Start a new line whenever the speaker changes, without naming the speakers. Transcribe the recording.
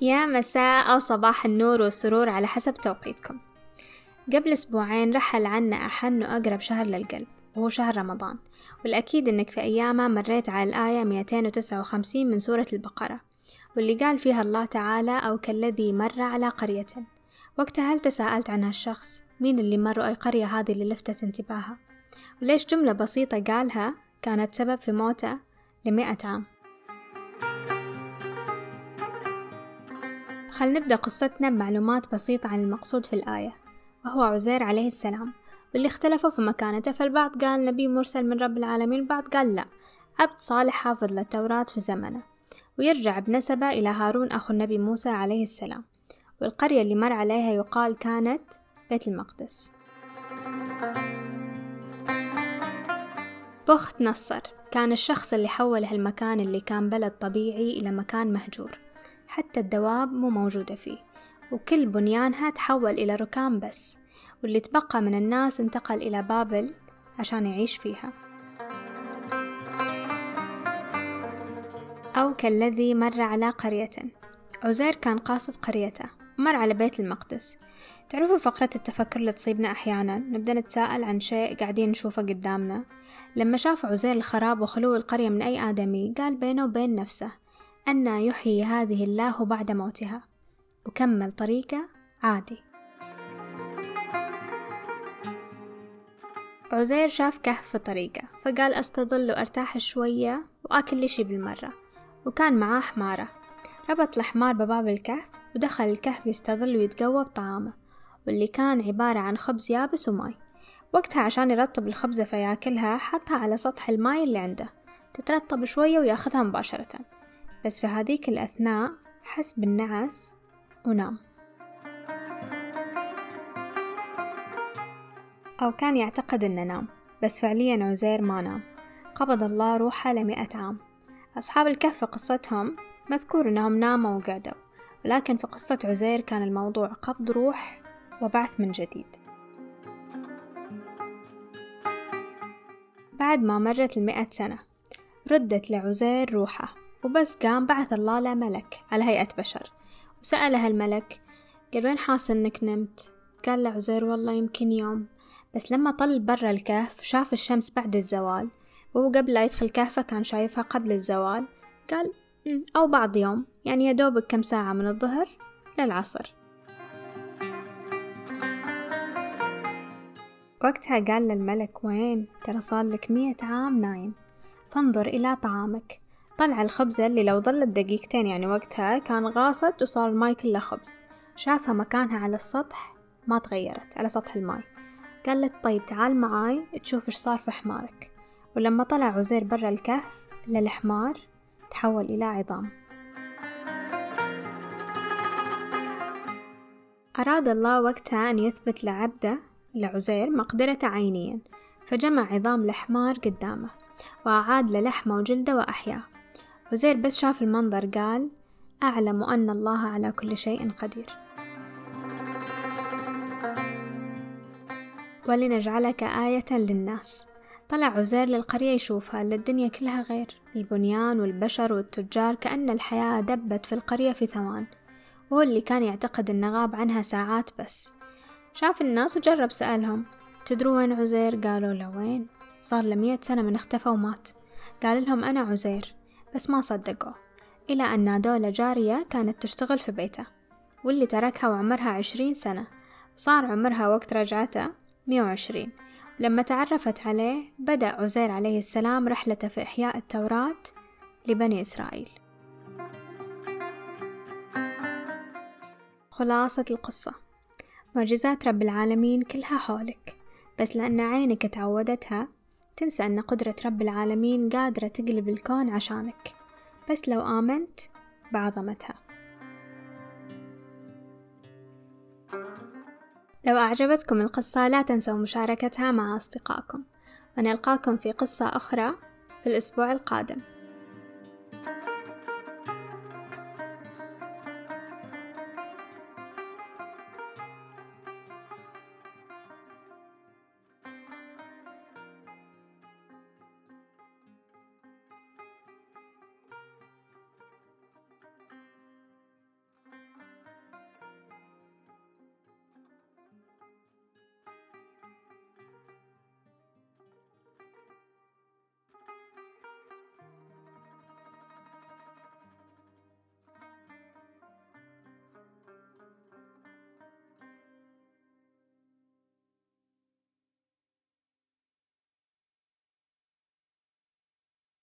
يا مساء أو صباح النور والسرور على حسب توقيتكم. قبل أسبوعين رحل عنا أحن وأقرب شهر للقلب وهو شهر رمضان. والأكيد إنك في أيامه مريت على الآية 259 من سورة البقرة واللي قال فيها الله تعالى أو كالذي مر على قرية وقتها هل تساءلت عن هالشخص؟ مين اللي مر أي قرية هذه اللي لفتت انتباهها؟ وليش جملة بسيطة قالها كانت سبب في موته لمئة عام؟ خل نبدأ قصتنا بمعلومات بسيطة عن المقصود في الآية وهو عزير عليه السلام. واللي اختلفوا في مكانته فالبعض قال نبي مرسل من رب العالمين البعض قال لا. عبد صالح حافظ للتوراة في زمنه ويرجع بنسبة إلى هارون أخو النبي موسى عليه السلام. والقرية اللي مر عليها يقال كانت بيت المقدس. بخت نصر كان الشخص اللي حول هالمكان اللي كان بلد طبيعي إلى مكان مهجور. حتى الدواب مو موجودة فيه وكل بنيانها تحول إلى ركام بس واللي تبقى من الناس انتقل إلى بابل عشان يعيش فيها. أو كالذي مر على قرية. عزير كان قاصد قريته مر على بيت المقدس. تعرفوا فقرة التفكر اللي تصيبنا أحيانا؟ نبدأ نتساءل عن شيء قاعدين نشوفه قدامنا. لما شاف عزير الخراب وخلو القرية من أي آدمي قال بينه وبين نفسه أن يحيي هذه الله بعد موتها. وكمل طريقه عادي. عزير شاف كهف في طريقه فقال أستظل وأرتاح شوية وآكل لي شي بالمرة. وكان معاه حمارة. ربط الحمار بباب الكهف ودخل الكهف يستظل ويتقوى بطعامه واللي كان عبارة عن خبز يابس وماي. وقتها عشان يرطب الخبزة فياكلها حطها على سطح الماي اللي عنده. تترطب شوية وياخذها مباشرة. بس في هذيك الأثناء حس بالنعس ونام. أو كان يعتقد أنه نام بس فعليا عزير ما نام. قبض الله روحه لمئة عام. أصحاب الكهف في قصتهم مذكور أنهم ناموا وقعدوا ولكن في قصة عزير كان الموضوع قبض روح وبعث من جديد. بعد ما مرت المئة سنة ردت لعزير روحه. وبس قام بعث الله له ملك على هيئة بشر. وسأله الملك قال وين حاس إنك نمت؟ قال له عزير والله يمكن يوم. بس لما طل برا الكهف شاف الشمس بعد الزوال وهو قبل لا يدخل كهفه كان شايفها قبل الزوال قال أو بعض يوم يعني يا دوبك كم ساعة من الظهر للعصر. وقتها قال للملك وين؟ ترى صار لك مية عام نايم. فانظر إلى طعامك. طلع الخبزة اللي لو ظلت دقيقتين يعني وقتها كان غاصت وصار الماي كله خبز. شافها مكانها على السطح ما تغيرت على سطح الماي. قالت طيب تعال معاي تشوف إيش صار في حمارك. ولما طلع عزير برا الكهف للحمار تحول إلى عظام. أراد الله وقتها أن يثبت لعبده لعزير مقدرته عينيا. فجمع عظام الحمار قدامه وأعاد للحمه وجلده وأحياه. عزير بس شاف المنظر قال أعلم أن الله على كل شيء قدير. ولنجعلك آية للناس. طلع عزير للقرية يشوفها الدنيا كلها غير. البنيان والبشر والتجار كأن الحياة دبت في القرية في ثوان. وهو اللي كان يعتقد أنه غاب عنها ساعات بس. شاف الناس وجرب سألهم. تدروا وين عزير؟ قالوا له وين؟ صار له مية سنة من اختفى ومات. قال لهم أنا عزير. بس ما صدقوا إلى أن نادوا جارية كانت تشتغل في بيته واللي تركها وعمرها عشرين سنة وصار عمرها وقت رجعته مية وعشرين. لما تعرفت عليه بدأ عزير عليه السلام رحلته في إحياء التوراة لبني إسرائيل. خلاصة القصة. معجزات رب العالمين كلها حولك بس لأن عينك تعودتها تنسى أن قدرة رب العالمين قادرة تقلب الكون عشانك. بس لو آمنت بعظمتها. لو أعجبتكم القصة لا تنسوا مشاركتها مع أصدقائكم. ونلقاكم في قصة أخرى في الأسبوع القادم.